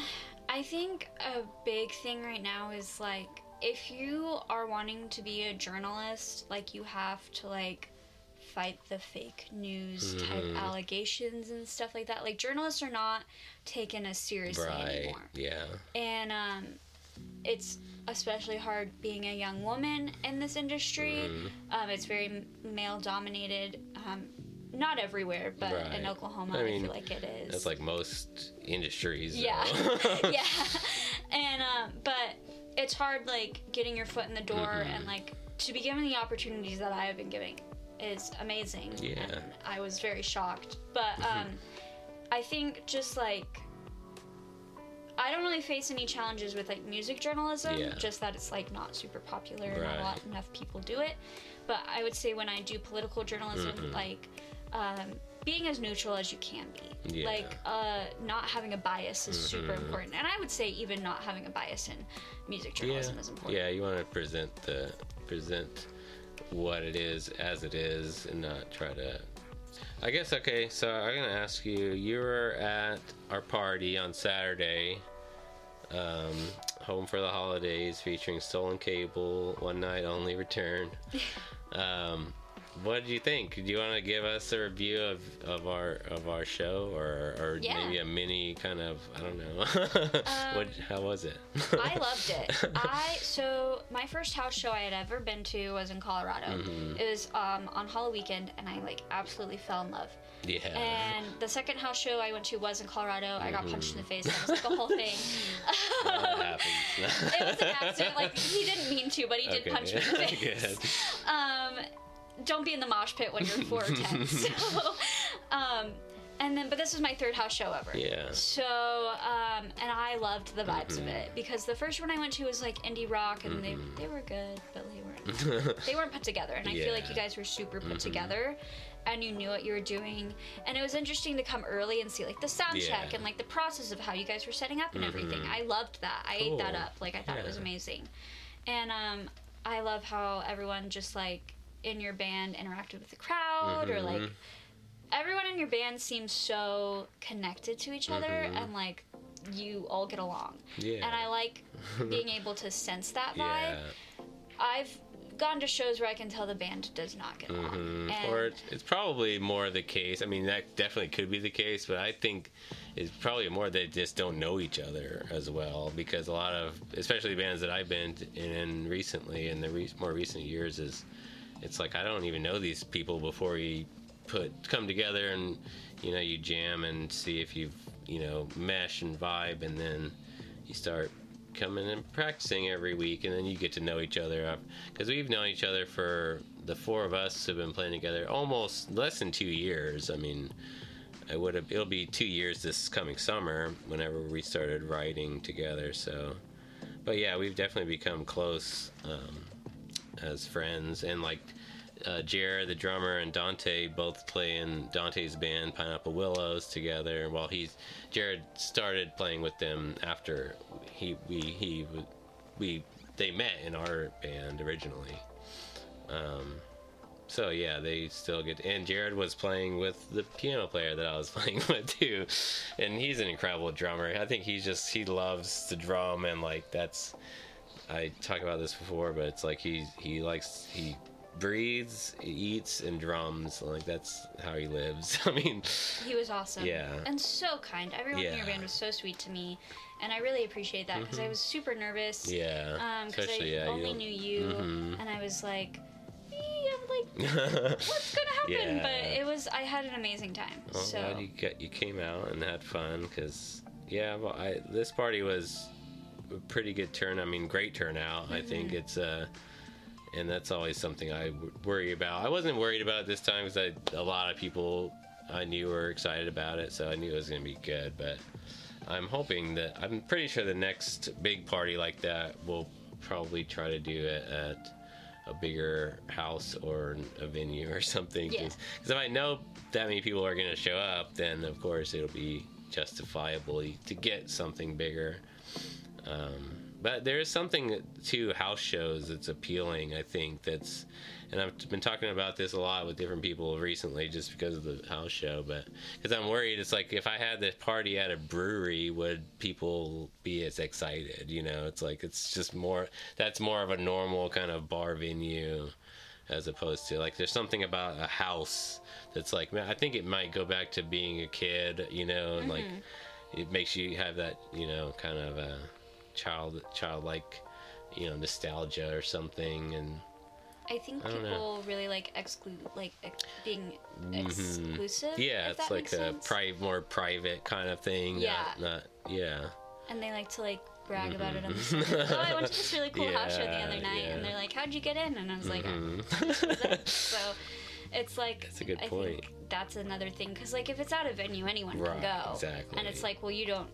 I think a big thing right now is like if you are wanting to be a journalist, like you have to like fight the fake news type Mhm. allegations and stuff like that. Like journalists are not taken as seriously Right. anymore. Yeah. And um it's especially hard being a young woman in this industry. Mhm. Um, it's very male dominated. Um, not everywhere, but in Oklahoma, I I, feel like it is. That's like most industries. Yeah. yeah. And um, but it's hard like getting your foot in the door Mhm. and like to be given the opportunities that I have been giving is amazing. Yeah. And I was very shocked. But um I think just like I don't really face any challenges with like music journalism, Yeah. just that it's like not super popular and not enough people do it. But I would say when I do political journalism, Mhm. like um, being as neutral as you can be. Yeah. Like uh, not having a bias is super Mhm. important, and I would say even not having a bias in music journalism yeah. is important. Yeah, you want to present the present what it is as it is, and not try to. I guess okay. So I'm gonna ask you. You were at our party on Saturday, um, home for the holidays, featuring Stolen Cable, One Night Only Return. um, what did you think? Do you want to give us a review of, of our of our show, or or Yeah. maybe a mini kind of I don't know. what? Um, How was it? I loved it. I so my first house show I had ever been to was in Colorado. Mhm. It was um, on Halloween weekend, and I like absolutely fell in love. yeah. And the second house show I went to was in Colorado. I got punched in the face. That was like the whole thing. Happens. it was an accident. Like he didn't mean to, but he did Okay. punch me in the face. Um, don't be in the mosh pit when you're four or ten. So, um, and then, but this was my third house show ever. Yeah. So, um, and I loved the vibes of it because the first one I went to was like indie rock, and they they were good, but they weren't they weren't put together. And I feel like you guys were super put together. And you knew what you were doing, and it was interesting to come early and see like the sound check and like the process of how you guys were setting up and everything. I loved that. I ate that up. Like I thought it was amazing, and um, I love how everyone just like in your band interacted with the crowd or like Mhm. everyone in your band seems so connected to each other Mhm. and like you all get along. Yeah. And I like being able to sense that vibe. yeah. I've gone to shows where I can tell the band does not get along. hmm Or it's, it's probably more the case. I mean, that definitely could be the case, but I think it's probably more they just don't know each other as well because a lot of, especially bands that I've been in recently in the re- more recent years, is it's like I don't even know these people before you put come together and you know you jam and see if you've you know mesh and vibe and then you start coming and practicing every week and then you get to know each other. Up because we've known each other for the four of us have been playing together almost less than two years. I mean i would have it'll be two years this coming summer whenever we started writing together so. But yeah we've definitely become close um, as friends and like uh, Jared, the drummer, and Dante both play in Dante's band Pineapple Willows together. While he's Jared started playing with them after he we he we they met in our band originally. Um, so yeah, they still get. And Jared was playing with the piano player that I was playing with too, and he's an incredible drummer. I think he's just he loves to drum and like that's. I talk about this before, but it's like he he likes he breathes, he eats, and drums. Like that's how he lives. I mean, he was awesome. Yeah. And so kind. Everyone in your band was so sweet to me. And I really appreciate that because I was super nervous. Mm-hmm. yeah, Because I yeah, only you knew you. Mhm. And I was like, "Eh, I'm like, what's gonna happen? Yeah. But it was I had an amazing time. Well, so glad you got you came out and had fun because yeah, well, I this party was pretty good turn. I mean, great turnout. I think it's uh, and that's always something I w- worry about. I wasn't worried about it this time because a lot of people I knew were excited about it, so I knew it was going to be good. But I'm hoping that I'm pretty sure the next big party like that will probably try to do it at a bigger house or a venue or something. Yeah. Because if I know that many people are going to show up, then of course it'll be justifiable to get something bigger. Um, but there is something to house shows that's appealing, I think. That's, and I've been talking about this a lot with different people recently, just because of the house show. But because I'm worried, it's like if I had this party at a brewery, would people be as excited? You know, it's like it's just more. That's more of a normal kind of bar venue, as opposed to like there's something about a house that's like man, I think it might go back to being a kid. You know, and like it makes you have that you know kind of a child childlike you know nostalgia or something and I think I don't know. people really like exclude, like ex- being exclusive. Mm-hmm. yeah it's like a pri- more private kind of thing Yeah. not, not yeah and they like to like brag about it. I'm like, oh, I went to this really cool house show the other night, yeah. and they're like, "How'd you get in?" And I was like, Mhm. so it's like That's a good I point. think that's another thing because like if it's at a venue, anyone Right, can go, exactly. and it's like, well, you don't,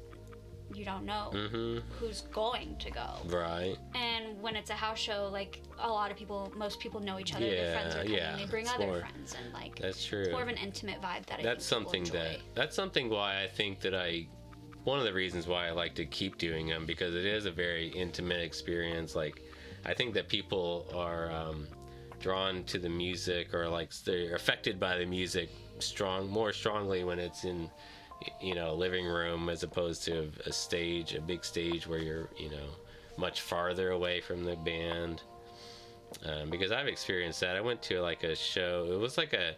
you don't know Mhm. who's going to go. right And when it's a house show, like a lot of people, most people know each other. their friends are Yeah, coming. yeah, They bring other more- friends, and like that's true it's more of an intimate vibe that I that's something that that's something why I think that I one of the reasons why I like to keep doing them because it is a very intimate experience. Like I think that people are um, drawn to the music or like they're affected by the music strong more strongly when it's in you know a living room as opposed to a stage a big stage where you're you know much farther away from the band um, because I've experienced that. I went to like a show. It was like a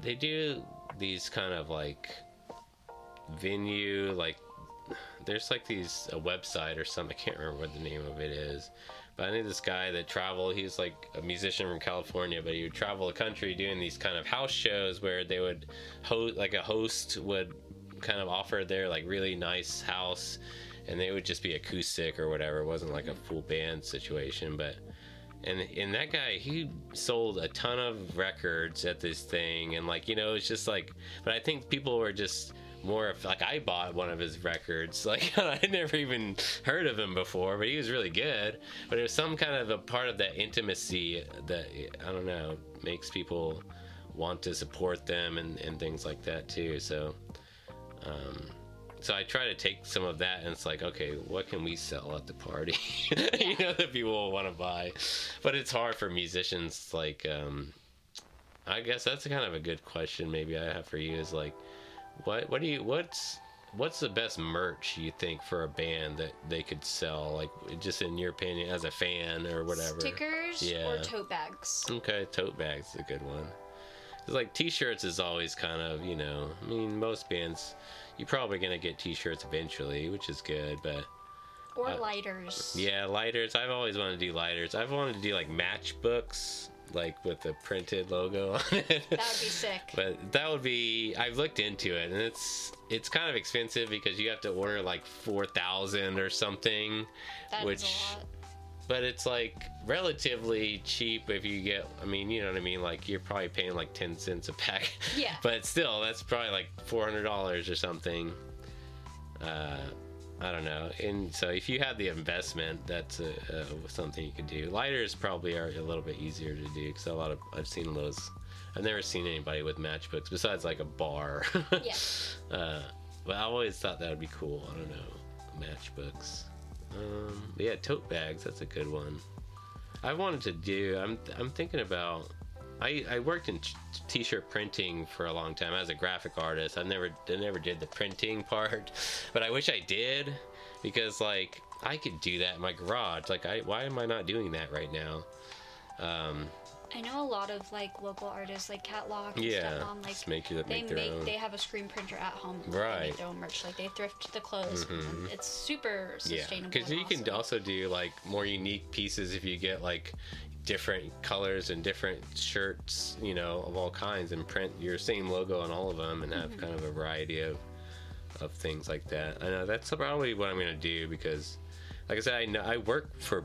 they do these kind of like venue like there's like these a website or something. I can't remember what the name of it is. But I knew this guy that traveled. He was like a musician from California, but he would travel the country doing these kind of house shows where they would host, like a host would kind of offer their like really nice house, and they would just be acoustic or whatever. It wasn't like a full band situation, but and and that guy he sold a ton of records at this thing and like you know it's just like but i think people were just more of like i bought one of his records like i never even heard of him before but he was really good but it was some kind of a part of that intimacy that i don't know makes people want to support them and, and things like that too so um so I try to take some of that and it's like, okay, what can we sell at the party? you know, that people will want to buy. But it's hard for musicians. Like, um, I guess that's kind of a good question. Maybe I have for you is like, what what do you what's what's the best merch you think for a band that they could sell? Like, just in your opinion, as a fan or whatever. Stickers Yeah. or tote bags. Okay, tote bags is a good one. 'Cause, like t-shirts is always kind of you know. I mean, most bands you're probably gonna get t-shirts eventually, which is good. But Or Uh, lighters. yeah, lighters. I've always wanted to do lighters. I've wanted to do like matchbooks, like with the printed logo on it. That would be sick. But that would be. I've looked into it, and it's it's kind of expensive because you have to order like four thousand or something. That which a. but it's like relatively cheap if you get i mean you know what i mean like you're probably paying like 10 cents a pack Yeah. but still that's probably like $400 or something uh i don't know and so if you have the investment that's uh uh something you can do lighters probably are a little bit easier to do because a lot of i've seen those i've never seen anybody with matchbooks besides like a bar Yeah. uh, but I always thought that would be cool. I don't know, matchbooks. Um, yeah, tote bags. That's a good one. I wanted to do. I'm I'm thinking about. I, I worked in t-shirt printing for a long time as a graphic artist. I never I never did the printing part, but I wish I did because like I could do that in my garage. Like I why am I not doing that right now? Um, I know a lot of like local artists, like Catlock and yeah, Stefan, like just make, your- they make make they have a screen printer at home. Right. They make their own merch. Like they thrift the clothes. and It's super Yeah, sustainable. because you can also do like more unique pieces if you get like different colors and different shirts, you know, of all kinds, and print your same logo on all of them, and have mm-hmm. kind of a variety of of things like that. I know that's probably what I'm gonna do because like I said, I know I work for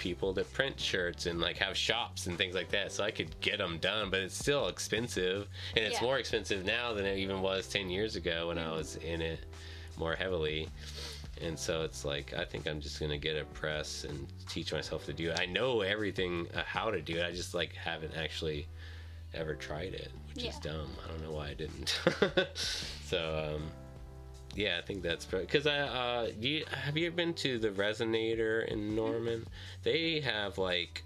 people that print shirts and like have shops and things like that, so I could get them done. But it's still expensive, and it's Yeah. more expensive now than it even was ten years ago when I was in it more heavily. And so it's like I think I'm just gonna get a press and teach myself to do it. I know everything uh, how to do it. I just like haven't actually ever tried it, which is dumb. I don't know why I didn't. so um, yeah, I think that's because I uh, you, have you been to the Resonator in Norman? They have like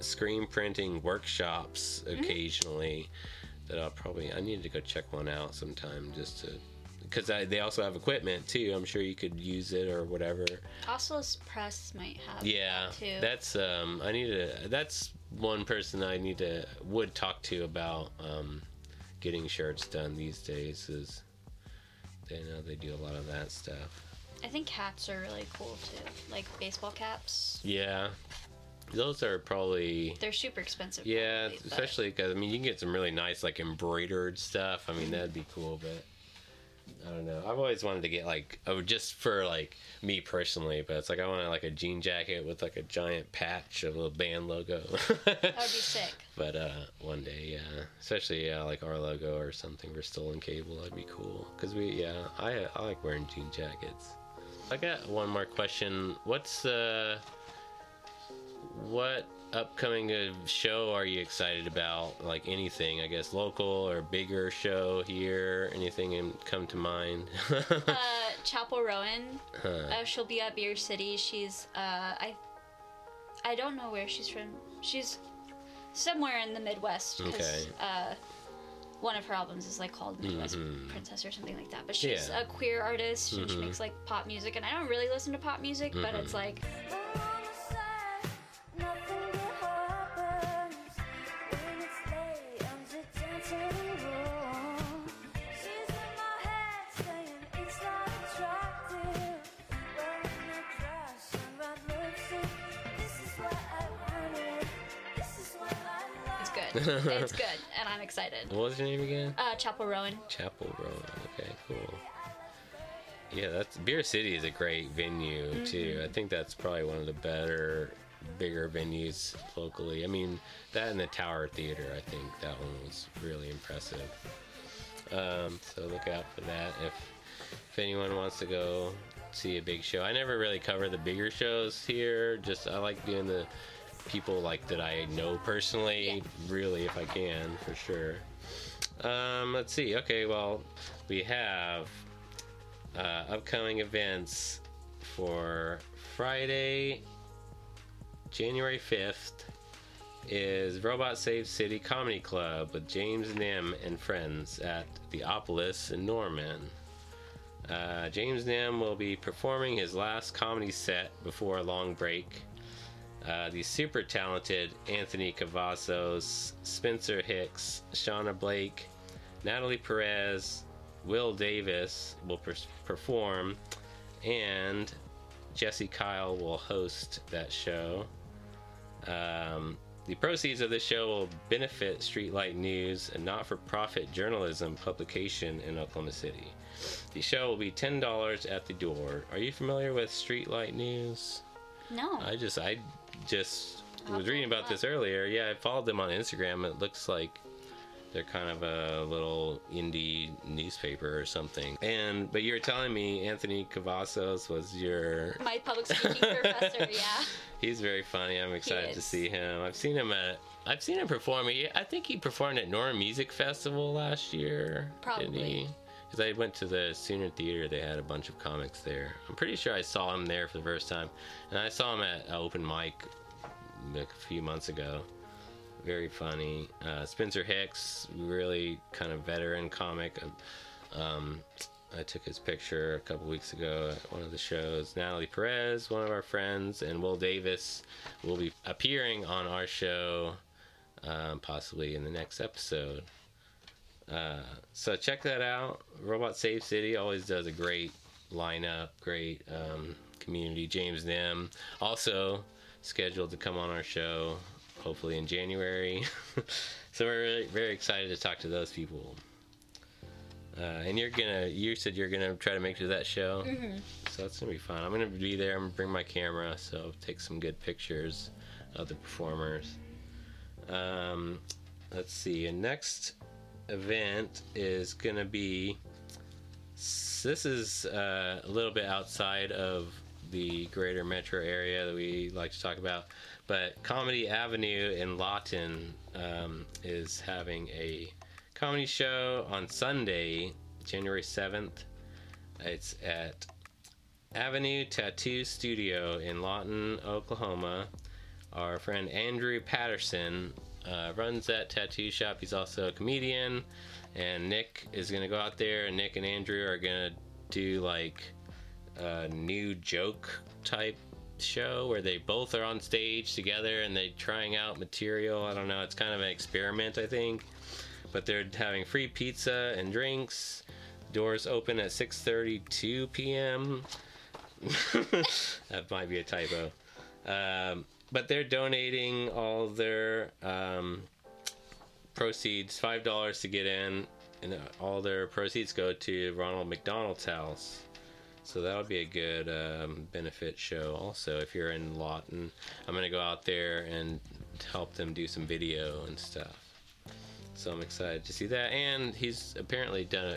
screen printing workshops occasionally that I'll probably I need to go check one out sometime just to because they also have equipment too. I'm sure you could use it or whatever. Oslos Press might have Yeah, that too. that's um I need to that's one person I need to would talk to about um getting shirts done these days is they know they do a lot of that stuff. I think hats are really cool too. Like baseball caps. Yeah. Those are probably They're super expensive. yeah, probably, especially because I mean you can get some really nice like embroidered stuff. I mean that'd be cool, but I don't know. I've always wanted to get like oh just for like me personally, but it's like I want like a jean jacket with like a giant patch, of a band logo. That would be sick. But uh, one day, yeah, especially yeah, like our logo or something for Stolen Cable, that'd be cool. Cause we, yeah, I I like wearing jean jackets. I got one more question. What's uh, what upcoming uh, show are you excited about? Like anything, I guess, local or bigger show here? Anything come to mind? Uh, Chappell Roan. Huh. Uh, she'll be at Beer City. She's uh, I I don't know where she's from. She's somewhere in the Midwest. Okay. Uh, one of her albums is like called Midwest Mhm. Princess or something like that. But she's Yeah. a queer artist and she makes like pop music. And I don't really listen to pop music, but Mhm. it's like it's good. and I'm excited. what was your name again? Uh, Chappell Roan. Chappell Roan. Okay, cool. Yeah, that's Beer City is a great venue too. I think that's probably one of the better, bigger venues locally. I mean, that and the Tower Theater. I think that one was really impressive. Um, so look out for that if if anyone wants to go see a big show. I never really cover the bigger shows here. Just I like doing the people like that I know personally. Yeah. Really, if I can, for sure. Um, let's see. Okay, well, we have uh, upcoming events for Friday, January 5th is Robot Save City Comedy Club with James Nim and friends at the Opolis in Norman. Uh, James Nim will be performing his last comedy set before a long break. Uh, the super talented Anthony Cavazos, Spencer Hicks, Shauna Blake, Natalie Perez, Will Davis will per- perform, and Jesse Kyle will host that show. Um, the proceeds of the show will benefit Streetlight News, a not for profit journalism publication in Oklahoma City. The show will be $10 at the door. Are you familiar with Streetlight News? No. I just I just was reading about this earlier. Yeah, I followed them on Instagram. It looks like they're kind of a little indie newspaper or something. And but you were telling me Anthony Cavazos was your My public speaking professor, yeah. He's very funny. I'm excited to see him. I've seen him at I've seen him perform. He- I think he performed at Norman Music Festival last year. Didn't Probably. Because I went to the Sooner Theater. They had a bunch of comics there. I'm pretty sure I saw him there for the first time, and I saw him at an open mic like a few months ago. Very funny. Uh, Spencer Hicks, really kind of veteran comic. Um, I took his picture a couple weeks ago at one of the shows. Natalie Perez, one of our friends, and Will Davis will be appearing on our show, um, possibly in the next episode. Uh, so check that out. Robot Save City always does a great lineup, great um, community. James Nim also scheduled to come on our show, hopefully in January. so we're really, very excited to talk to those people. Uh, and you're gonna, you said you're gonna try to make it to that show. Mm-hmm. So that's gonna be fun. I'm gonna be there. I'm gonna bring my camera, so take some good pictures of the performers. Um, let's see. And next event is gonna be. This is uh, a little bit outside of the greater metro area that we like to talk about, but Comedy Avenue in Lawton um, is having a comedy show on Sunday, January 7th. It's at Avenue Tattoo Studio in Lawton, Oklahoma. Our friend Andrew Patterson uh, runs that tattoo shop. He's also a comedian. And Nick is going to go out there, and Nick and Andrew are going to do like a new joke type show where they both are on stage together and they're trying out material. I don't know. It's kind of an experiment, I think. But they're having free pizza and drinks. Doors open at 6:32 p.m. that might be a typo. Um, but they're donating all their um, proceeds, five dollars to get in, and all their proceeds go to Ronald McDonald's house. So that would be a good um, benefit show. Also, if you're in Lawton, I'm gonna go out there and help them do some video and stuff. So I'm excited to see that. And he's apparently done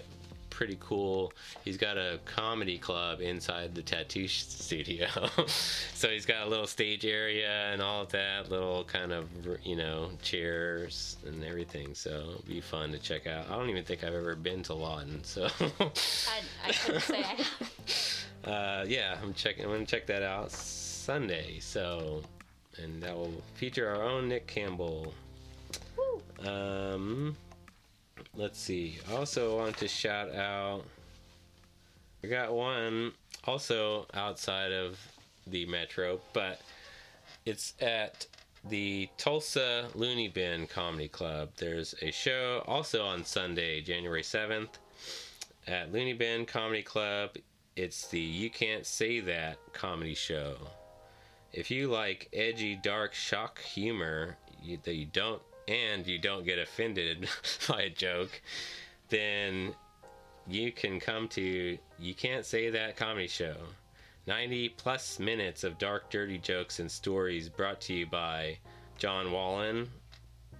pretty cool. He's got a comedy club inside the tattoo studio. so he's got a little stage area and all of that, little kind of, you know, chairs and everything. So it'll be fun to check out. I don't even think I've ever been to Lawton. So I, I couldn't say I have. uh, yeah, I'm checking. I'm gonna check that out Sunday. So, and that will feature our own Nick Campbell. Woo. Um, let's see. Also want to shout out. I got one also outside of the metro, but it's at the Tulsa Looney Bin Comedy Club. There's a show also on Sunday, January 7th, at Looney Bin Comedy Club. It's the You Can't Say That comedy show. If you like edgy, dark, shock humor you, that you don't, and you don't get offended by a joke, then you can come to You Can't Say That comedy show. 90 plus minutes of dark, dirty jokes and stories brought to you by John Wallen,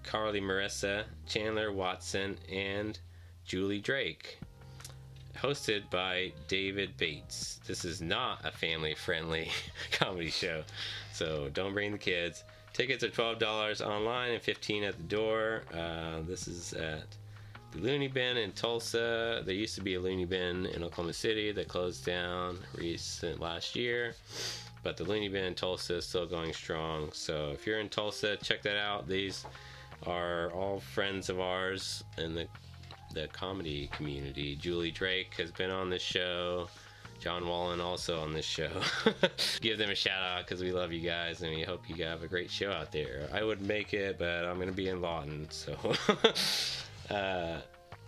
Carly Marissa, Chandler Watson, and Julie Drake. Hosted by David Bates. This is not a family friendly comedy show, so don't bring the kids. Tickets are $12 online and 15 at the door. Uh, this is at the Looney Bin in Tulsa. There used to be a Looney Bin in Oklahoma City that closed down recent last year, but the Looney Bin in Tulsa is still going strong. So if you're in Tulsa, check that out. These are all friends of ours in the the comedy community. Julie Drake has been on this show. John Wallen also on this show. Give them a shout out because we love you guys and we hope you have a great show out there. I would make it, but I'm gonna be in Lawton, so. uh,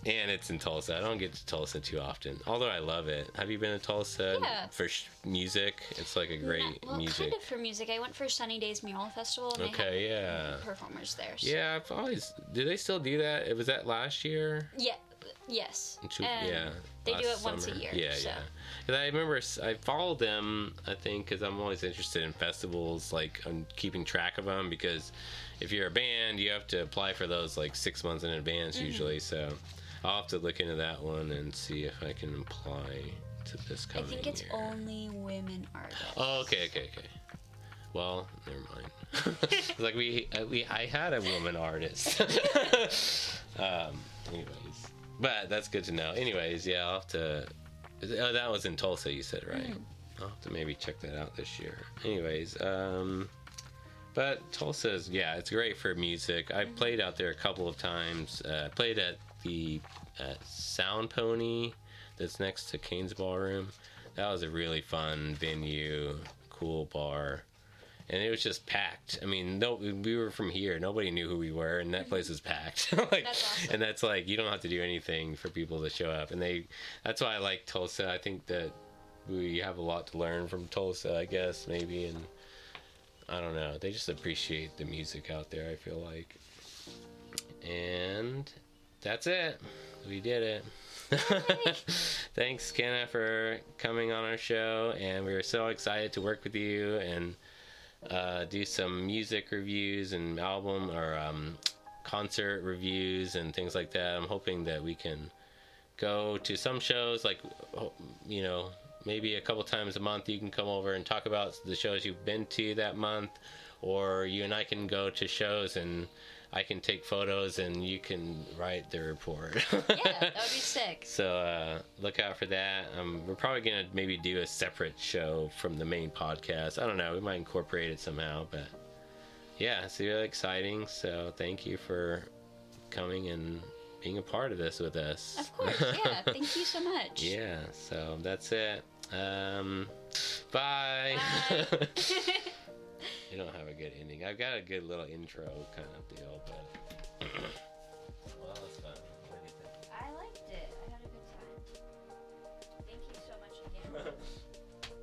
and it's in Tulsa. I don't get to Tulsa too often, although I love it. Have you been to Tulsa Yeah. for sh- music? It's like a great Not- well, music. kind of for music. I went for Sunny Days Mural Festival. Okay, yeah. performers there. so- Yeah, I've always. Do they still do that? It was that last year. Yeah. Yes. And yeah, They do it once a year. Yeah, so. yeah. 'Cause I remember I followed them. I think because I'm always interested in festivals, like I'm keeping track of them. Because if you're a band, you have to apply for those like six months in advance Mm-hmm. usually. So I'll have to look into that one and see if I can apply to this coming. I think it's year. only women artists. Oh, okay, okay, okay. Well, never mind. like we, uh, we, I had a woman artist. um, anyways, but that's good to know. Anyways, yeah, I'll have to. Oh, that was in Tulsa, you said, right? I'll have to maybe check that out this year. Anyways, um, but Tulsa's, yeah, it's great for music. I played out there a couple of times. Uh, played at the uh, Sound Pony that's next to Cain's Ballroom. That was a really fun venue, cool bar. And it was just packed. I mean, no, we were from here. Nobody knew who we were, and that place was packed. like, That's awesome. And that's like you don't have to do anything for people to show up. And they, that's why I like Tulsa. I think that we have a lot to learn from Tulsa. I guess maybe, and I don't know. They just appreciate the music out there. I feel like, and that's it. We did it. Thanks, Kenna, for coming on our show, and we were so excited to work with you and uh, do some music reviews and album or um, concert reviews and things like that. I'm hoping that we can go to some shows, like you know, maybe a couple times a month. You can come over and talk about the shows you've been to that month, or you and I can go to shows and. I can take photos and you can write the report. Yeah, that would be sick. So uh, look out for that. Um, we're probably gonna maybe do a separate show from the main podcast. I don't know. We might incorporate it somehow, but yeah, it's really exciting. So thank you for coming and being a part of this with us. Of course, yeah. Thank you so much. yeah. So that's it. Um, bye. Bye. I don't have a good ending. I've got a good little intro kind of deal, but. well, it's fun. What do you think? I liked it. I had a good time. Thank you so much again.